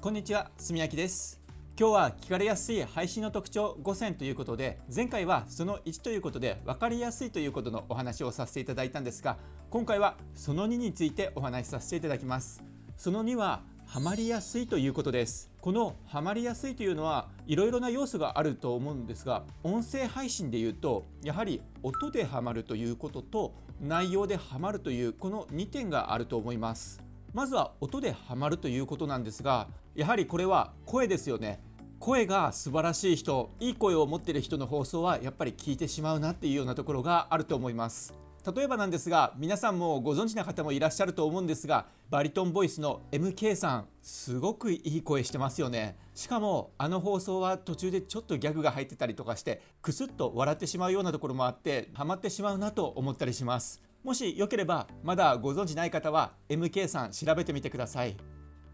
こんにちは、すみやきです。今日は聞かれやすい配信の特徴5選ということで前回はその1ということで分かりやすいということのお話をさせていただいたんですが今回はその2についてお話しさせていただきます。その2はハマりやすいということです。このハマりやすいというのはいろいろな要素があると思うんですが音声配信で言うとやはり音でハマるということと内容でハマるというこの2点があると思います。まずは音でハマるということなんですがやはりこれは声ですよね。声が素晴らしい人いい声を持っている人の放送はやっぱり聞いてしまうなっていうようなところがあると思います。例えばなんですが皆さんもご存知な方もいらっしゃると思うんですがバリトンボイスの MK さんすごくいい声してますよね。しかもあの放送は途中でちょっとギャグが入ってたりとかしてクスッと笑ってしまうようなところもあってハマってしまうなと思ったりします。もしよければまだご存知ない方は MK さん調べてみてください。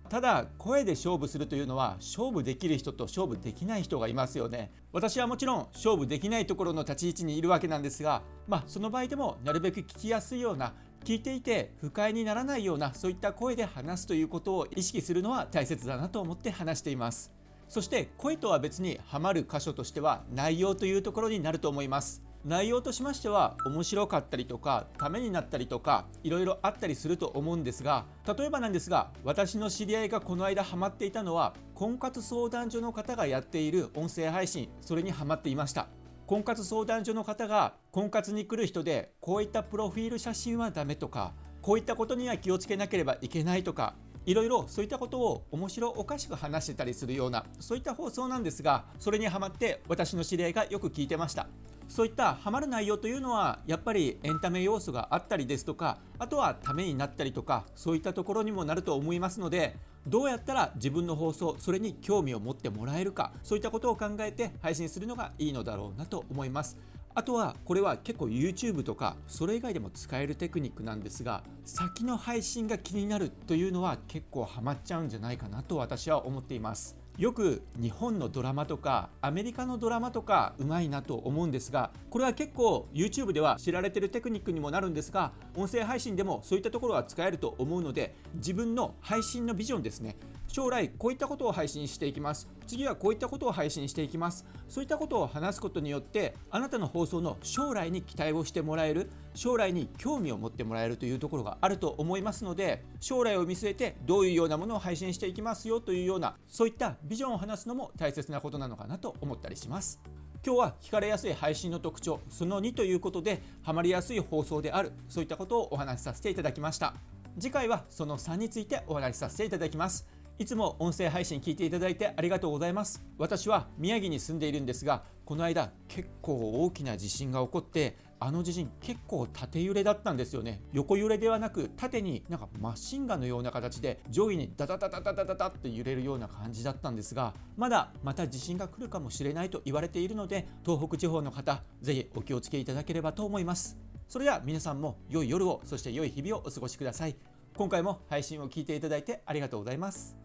ただ声で勝負するというのは勝負できる人と勝負できない人がいますよね。私はもちろん勝負できないところの立ち位置にいるわけなんですがまあその場合でもなるべく聞きやすいような聞いていて不快にならないようなそういった声で話すということを意識するのは大切だなと思って話しています。そして声とは別にハマる箇所としては内容というところになると思います。内容としましては面白かったりとかためになったりとかいろいろあったりすると思うんですが例えばなんですが私の知り合いがこの間ハマっていたのは婚活相談所の方がやっている音声配信それにハマっていました。婚活相談所の方が婚活に来る人でこういったプロフィール写真はダメとかこういったことには気をつけなければいけないとかいろいろそういったことを面白おかしく話してたりするようなそういった放送なんですがそれにハマって私の知り合いがよく聞いてました。そういったハマる内容というのはやっぱりエンタメ要素があったりですとかあとはためになったりとかそういったところにもなると思いますのでどうやったら自分の放送それに興味を持ってもらえるかそういったことを考えて配信するのがいいのだろうなと思います。あとはこれは結構 YouTube とかそれ以外でも使えるテクニックなんですが先の配信が気になるというのは結構ハマっちゃうんじゃないかなと私は思っています。よく日本のドラマとかアメリカのドラマとかうまいなと思うんですがこれは結構 YouTube では知られてるテクニックにもなるんですが音声配信でもそういったところは使えると思うので自分の配信のビジョンですね。将来こういったことを配信していきます。次はこういったことを配信していきます。そういったことを話すことによってあなたの放送の将来に期待をしてもらえる将来に興味を持ってもらえるというところがあると思いますので将来を見据えてどういうようなものを配信していきますよというようなそういったビジョンを話すのも大切なことなのかなと思ったりします。今日は聞かれやすい配信の特徴その2ということでハマりやすい放送であるそういったことをお話しさせていただきました。次回はその3についてお話しさせていただきます。いつも音声配信聞いていただいてありがとうございます。私は宮城に住んでいるんですがこの間結構大きな地震が起こってあの地震結構縦揺れだったんですよね。横揺れではなく縦になんかマシンガンのような形で上位にダダダダダダダダって揺れるような感じだったんですがまだまた地震が来るかもしれないと言われているので東北地方の方ぜひお気をつけいただければと思いますそれでは皆さんも良い夜をそして良い日々をお過ごしください今回も配信を聞いていただいてありがとうございます